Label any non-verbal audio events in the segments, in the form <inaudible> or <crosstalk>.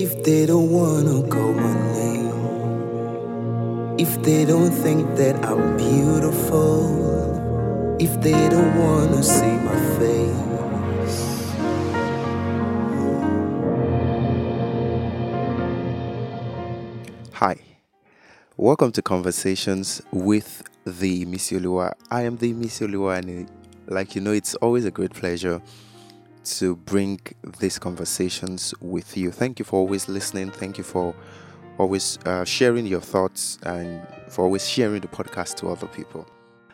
If they don't wanna call my name, if they don't think that I'm beautiful, if they don't wanna see my face. Hi, welcome to Conversations with the Misiolua. I am the Misiolua, and like you know, it's always a great pleasure to bring these conversations with you. Thank you for always listening. Thank you for always uh, sharing your thoughts and for always sharing the podcast to other people.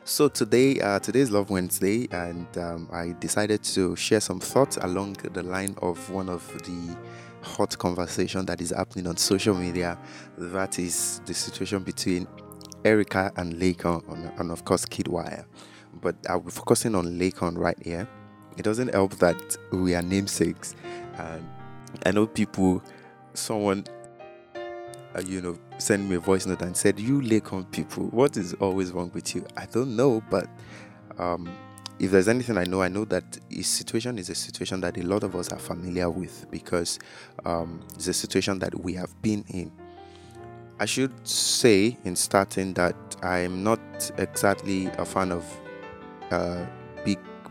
So today, uh, today is Love Wednesday, and um, I decided to share some thoughts along the line of one of the hot conversation that is happening on social media. That is the situation between Erica and Laycon, and, of course Kiddwaya. But I'll be focusing on Laycon right here. It doesn't help that we are namesakes, and I know people. Someone uh, you know, sent me a voice note and said, "You Laycon people, what is always wrong with you?" I don't know, but um, if there's anything I know, I know that his situation is a situation that a lot of us are familiar with because um, it's a situation that we have been in. I should say in starting that I'm not exactly a fan of uh,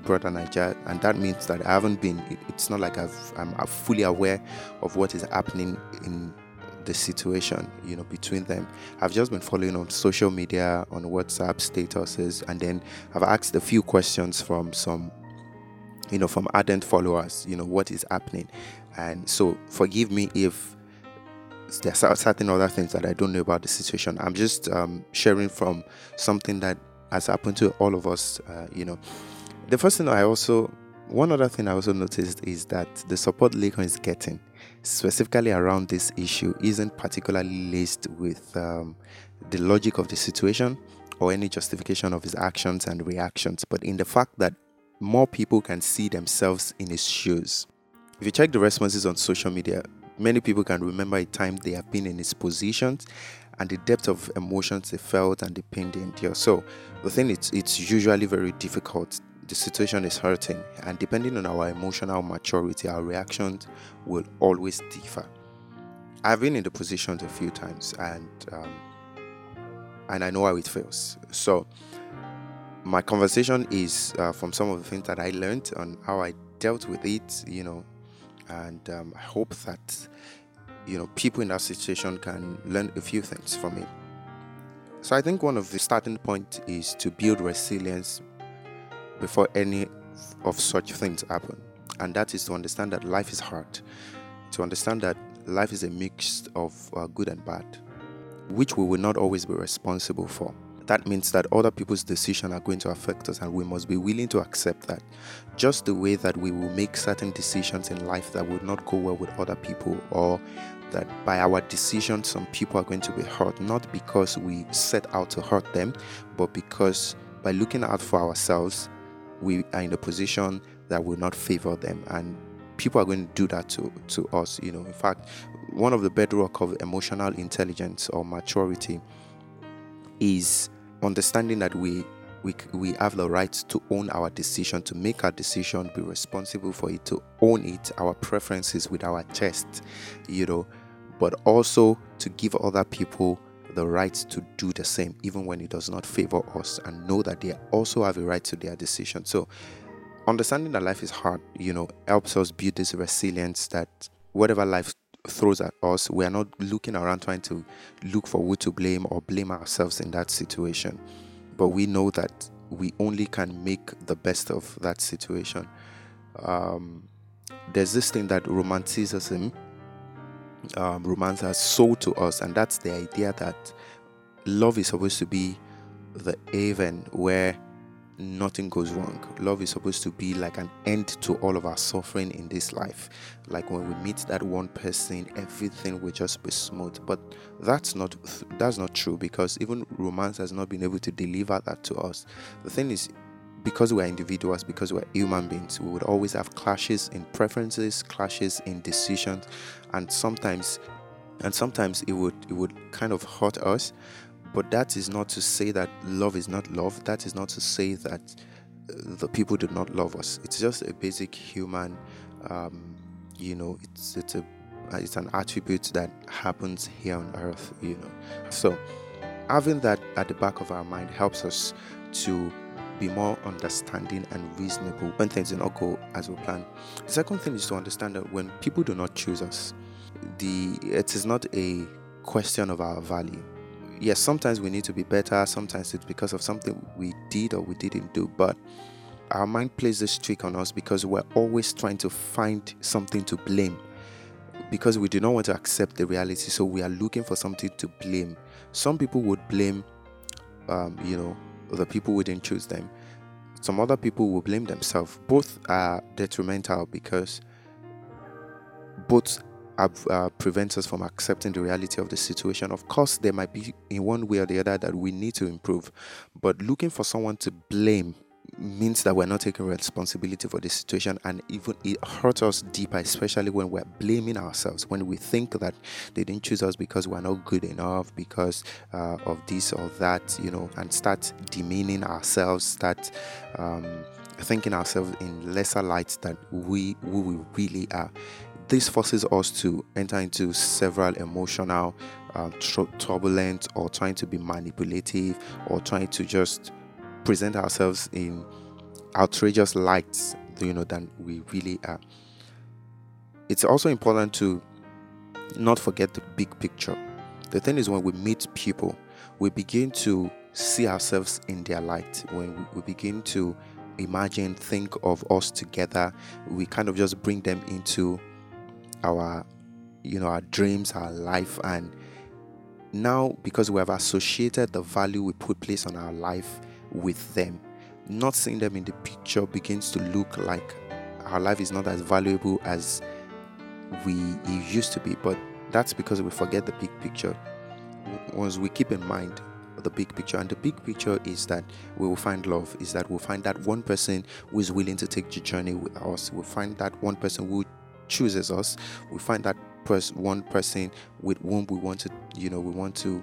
Brother Naija, and that means that I haven't been. It's not like I've, I'm, I'm fully aware of what is happening in the situation you know between them. I've just been following on social media on whatsapp statuses and then i've asked a few questions from some you know from ardent followers you know what is happening. And so forgive me if there's certain other things that i don't know about the situation. I'm just um, sharing from something that has happened to all of us uh, you know the first thing i also one other thing i also noticed is that the support Laycon is getting specifically around this issue isn't particularly laced with um, the logic of the situation or any justification of his actions and reactions, but in the fact that more people can see themselves in his shoes. If you check the responses on social media, many people can remember a time they have been in his positions and the depth of emotions they felt and the pain they endured. So the thing is, it's usually very difficult the situation is hurting, and depending on our emotional maturity, our reactions will always differ. I've been in the positions a few times, and um, and I know how it feels. So, my conversation is uh, from some of the things that I learned on how I dealt with it, you know, and um, I hope that you know people in that situation can learn a few things from it. So I think one of the starting point is to build resilience before any of such things happen. And that is to understand that life is hard, to understand that life is a mix of uh, good and bad, which we will not always be responsible for. That means that other people's decisions are going to affect us, and we must be willing to accept that. Just the way that we will make certain decisions in life that will not go well with other people, or that by our decisions, some people are going to be hurt, not because we set out to hurt them, but because by looking out for ourselves, we are in a position that will not favor them. And people are going to do that to, to us you know. In fact one of the bedrock of emotional intelligence or maturity is understanding that we we, we have the right to own our decision to make our decision be responsible for it to own it our preferences with our chest you know. But also to give other people the right to do the same, even when it does not favor us, and know that they also have a right to their decision. So, understanding that life is hard, you know, helps us build this resilience that whatever life throws at us, we are not looking around trying to look for who to blame or blame ourselves in that situation. But we know that we only can make the best of that situation. Um, there's this thing that romanticism um, romance has sold to us, and that's the idea that love is supposed to be the haven where nothing goes wrong. Love is supposed to be like an end to all of our suffering in this life. Like when we meet that one person, everything will just be smooth. But that's not that's not true because even romance has not been able to deliver that to us. The thing is because we're individuals, because we're human beings, we would always have clashes in preferences, clashes in decisions, and sometimes and sometimes it would it would kind of hurt us. But that is not to say that love is not love. That is not to say that uh, the people do not love us. It's just a basic human, um, you know, it's it's a it's an attribute that happens here on earth, you know. So having that at the back of our mind helps us to be more understanding and reasonable when things do not go as we plan. The second thing is to understand that when people do not choose us, the it is not a question of our value. Yes, sometimes we need to be better, sometimes it's because of something we did or we didn't do, but our mind plays this trick on us because we're always trying to find something to blame because we do not want to accept the reality so we are looking for something to blame some people would blame um, you know the people who didn't choose them. Some other people will blame themselves. Both are detrimental because both uh, prevent us from accepting the reality of the situation. Of course, there might be in one way or the other that we need to improve, but looking for someone to blame means that we're not taking responsibility for the situation and even it hurts us deeper especially when we're blaming ourselves when we think that they didn't choose us because we're not good enough because uh, of this or that you know and start demeaning ourselves start um, thinking ourselves in lesser light than we who we really are. This forces us to enter into several emotional uh, tr- turbulent or trying to be manipulative or trying to just present ourselves in outrageous lights, you know, than we really are. It's also important to not forget the big picture. The thing is, when we meet people, we begin to see ourselves in their light. When we begin to imagine, think of us together, we kind of just bring them into our, you know, our dreams, our life, and now because we have associated the value we put place on our life with them. Not seeing them in the picture begins to look like our life is not as valuable as we used to be, but that's because we forget the big picture. Once we keep in mind the big picture, and the big picture is that we will find love, is that we'll find that one person who is willing to take the journey with us, we'll find that one person who chooses us, we find that pers- one person with whom we want to, you know, we want to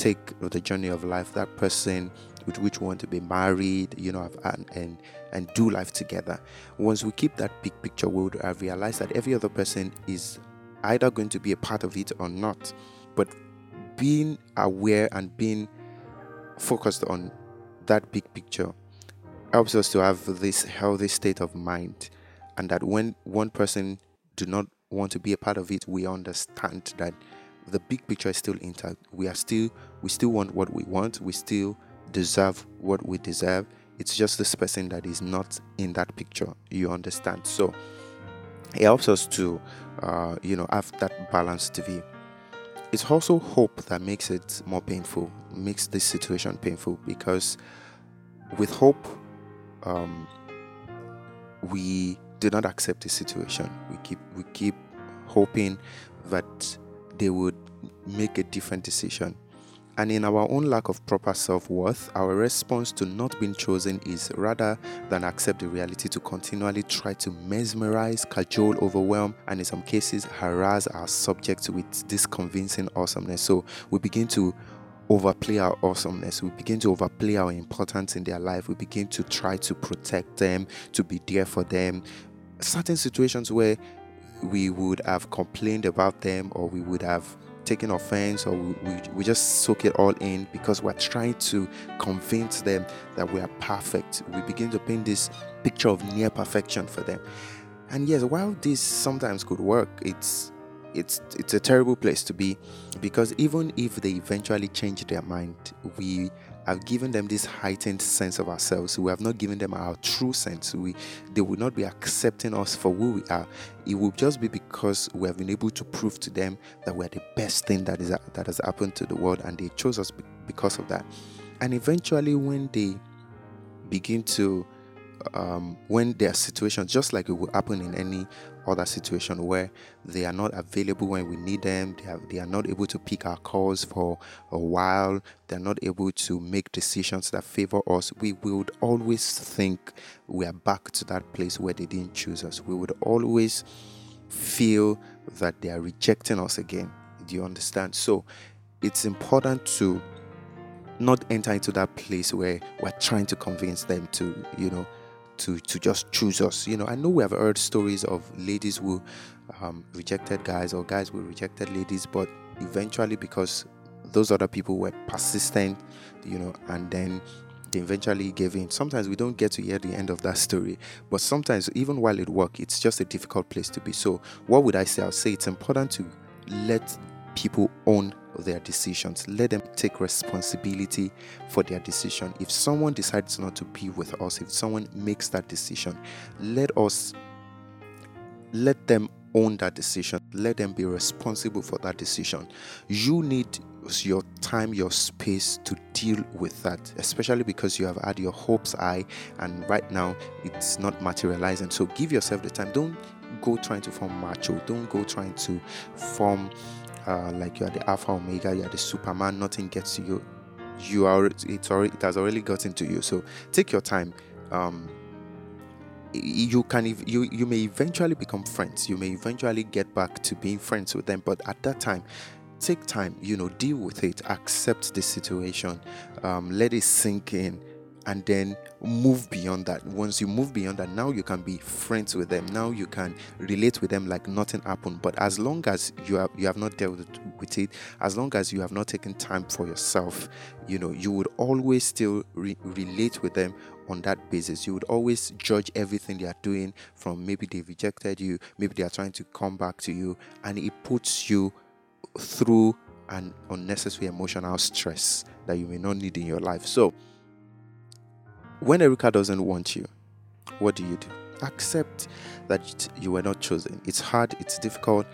take the journey of life, that person with which we want to be married, you know, and, and and do life together. Once we keep that big picture, we would have realized that every other person is either going to be a part of it or not. But being aware and being focused on that big picture helps us to have this healthy state of mind and that when one person do not want to be a part of it we understand that the big picture is still intact we are still we still want what we want we still deserve what we deserve. It's just this person that is not in that picture. You understand? So it helps us to, uh, you know, have that balanced view. It's also hope that makes it more painful, makes this situation painful because with hope, um, we do not accept the situation. We keep we keep hoping that they would make a different decision. And in our own lack of proper self worth, our response to not being chosen is rather than accept the reality to continually try to mesmerize, cajole, overwhelm, and in some cases harass our subjects with this convincing awesomeness. So we begin to overplay our awesomeness. We begin to overplay our importance in their life. We begin to try to protect them, to be there for them. Certain situations where we would have complained about them or we would have taking offense or we, we, just soak it all in because we're trying to convince them that we are perfect. We begin to paint this picture of near perfection for them. And yes, while this sometimes could work, it's it's it's a terrible place to be because even if they eventually change their mind, we have given them this heightened sense of ourselves. We have not given them our true sense. We they will not be accepting us for who we are. It will just be because we have been able to prove to them that we're the best thing that is that has happened to the world, and they chose us because of that. And eventually, when they begin to um, when their situation, just like it will happen in any other situation where they are not available when we need them, they are, they are not able to pick our calls for a while, they're not able to make decisions that favor us, we would always think we are back to that place where they didn't choose us. We would always feel that they are rejecting us again. Do you understand? So it's important to not enter into that place where we're trying to convince them to, you know, to to just choose us. You know, I know we have heard stories of ladies who um, rejected guys or guys who rejected ladies, but eventually because those other people were persistent, you know, and then they eventually gave in. Sometimes we don't get to hear the end of that story, but sometimes even while it works, it's just a difficult place to be. So, what would I say? I'll say it's important to let people own their decisions. Let them take responsibility for their decision. If someone decides not to be with us, if someone makes that decision, let us let them own that decision. Let them be responsible for that decision. You need your time, your space to deal with that, especially because you have had your hopes high and right now it's not materializing. So give yourself the time. Don't go trying to form macho. Don't go trying to form uh, like you are the alpha omega, you are the superman. Nothing gets to you. You are it's already it has already gotten to you. So take your time. Um, you can you you may eventually become friends you may eventually get back to being friends with them but at that time take time you know deal with it accept the situation um, let it sink in and then move beyond that once you move beyond that now you can be friends with them now you can relate with them like nothing happened but as long as you have you have not dealt with it as long as you have not taken time for yourself you know you would always still re- relate with them on that basis. You would always judge everything they are doing from maybe they rejected you, maybe they are trying to come back to you, and it puts you through an unnecessary emotional stress that you may not need in your life. So, when Erica doesn't want you, what do you do? Accept that you were not chosen. It's hard, it's difficult,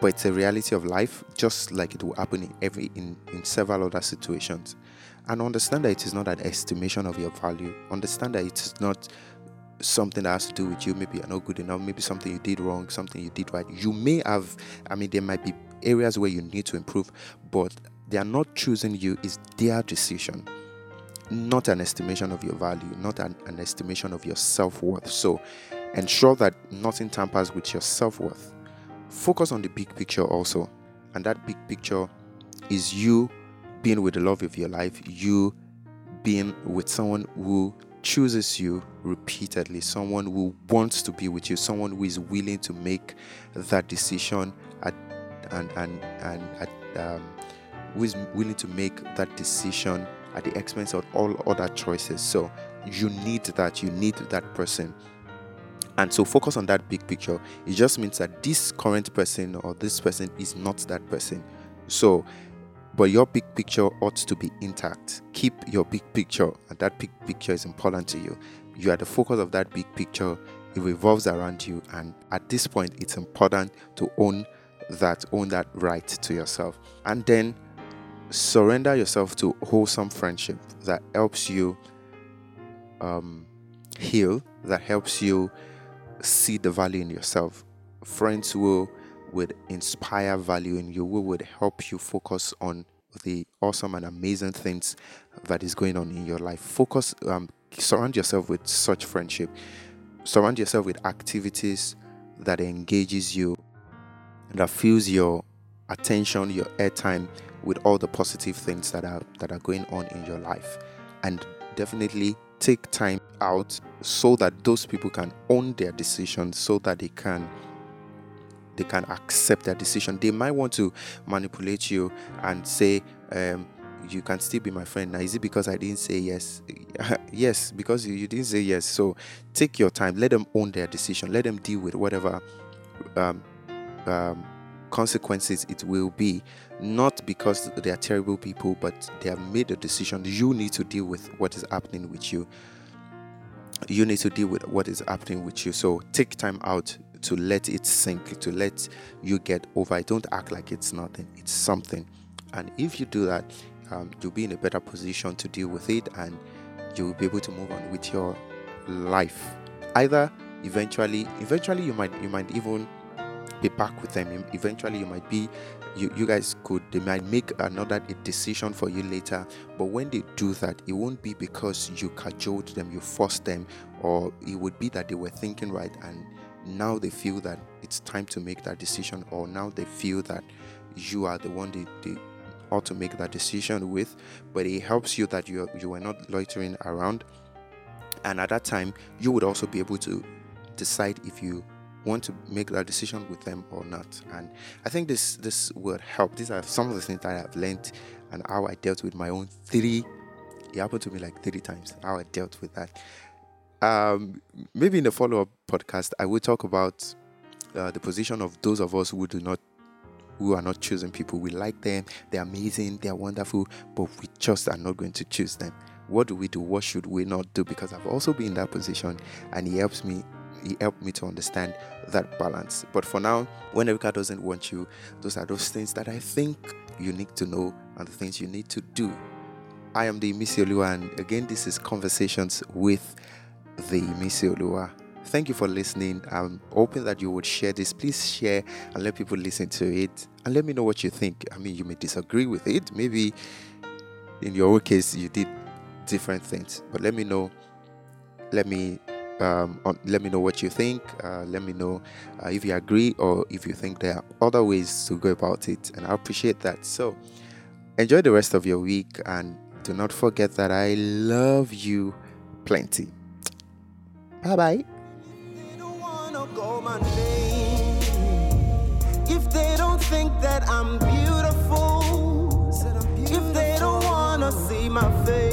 but it's a reality of life, just like it will happen in every in, in several other situations and understand that it is not an estimation of your value. Understand that it is not something that has to do with you. Maybe you're not good enough, maybe something you did wrong, something you did right. You may have, I mean, there might be areas where you need to improve, but they are not choosing you, it's their decision. Not an estimation of your value, not an, an estimation of your self worth. So ensure that nothing tampers with your self worth. Focus on the big picture also. And that big picture is you being with the love of your life, you being with someone who chooses you repeatedly, someone who wants to be with you, someone who is willing to make that decision at, and and and at, um, who is willing to make that decision at the expense of all other choices. So you need that. You need that person. And so focus on that big picture. It just means that this current person or this person is not that person. So but your big picture ought to be intact. Keep your big picture, and that big picture is important to you. You are the focus of that big picture, it revolves around you, and at this point, it's important to own that, own that right to yourself. And then surrender yourself to wholesome friendship that helps you um, heal, that helps you see the value in yourself. Friends will would inspire value in you, who would help you focus on the awesome and amazing things that is going on in your life. Focus, um, surround yourself with such friendship. Surround yourself with activities that engages you, that fills your attention, your airtime with all the positive things that are that are going on in your life, and definitely take time out so that those people can own their decisions, so that they can they can accept their decision. They might want to manipulate you and say, um, you can still be my friend. Now, is it because I didn't say yes? <laughs> yes, because you, didn't say yes. So take your time. Let them own their decision. Let them deal with whatever um, um, consequences it will be. Not because they are terrible people, but they have made a decision. You need to deal with what is happening with you. You need to deal with what is happening with you. So take time out to let it sink, to let you get over it. Don't act like it's nothing, it's something. And if you do that, um, you'll be in a better position to deal with it and you'll be able to move on with your life. Either eventually, eventually you might you might even be back with them. Eventually you might be you, you guys could they might make another decision for you later but when they do that it won't be because you cajoled them you forced them or it would be that they were thinking right and now they feel that it's time to make that decision, or now they feel that you are the one they, they ought to make that decision with. But it helps you that you you are not loitering around. And at that time, you would also be able to decide if you want to make that decision with them or not. And I think this this would help. These are some of the things that I've learned and how I dealt with my own three. It happened to me like three times. How I dealt with that. Um, maybe in the follow up podcast, I will talk about uh, the position of those of us who do not who are not choosing people. We like them, they're amazing, they're wonderful, but we just are not going to choose them. What do we do? What should we not do? Because I've also been in that position and it helps me he helped me to understand that balance. But for now, when Erica doesn't want you, those are those things that I think you need to know and the things you need to do. I am the Missy Olua, and again, this is Conversations with the Missy Olua. Thank you for listening. I'm hoping that you would share this. Please share and let people listen to it and let me know what you think. I mean, you may disagree with it. Maybe in your case, you did different things, but let me know. Let me um, on, let me know what you think. Uh, let me know uh, if you agree or if you think there are other ways to go about it, and I appreciate that. So, enjoy the rest of your week, and do not forget that I love you plenty. Bye bye. If they don't think that I'm beautiful, if they don't wanna see my face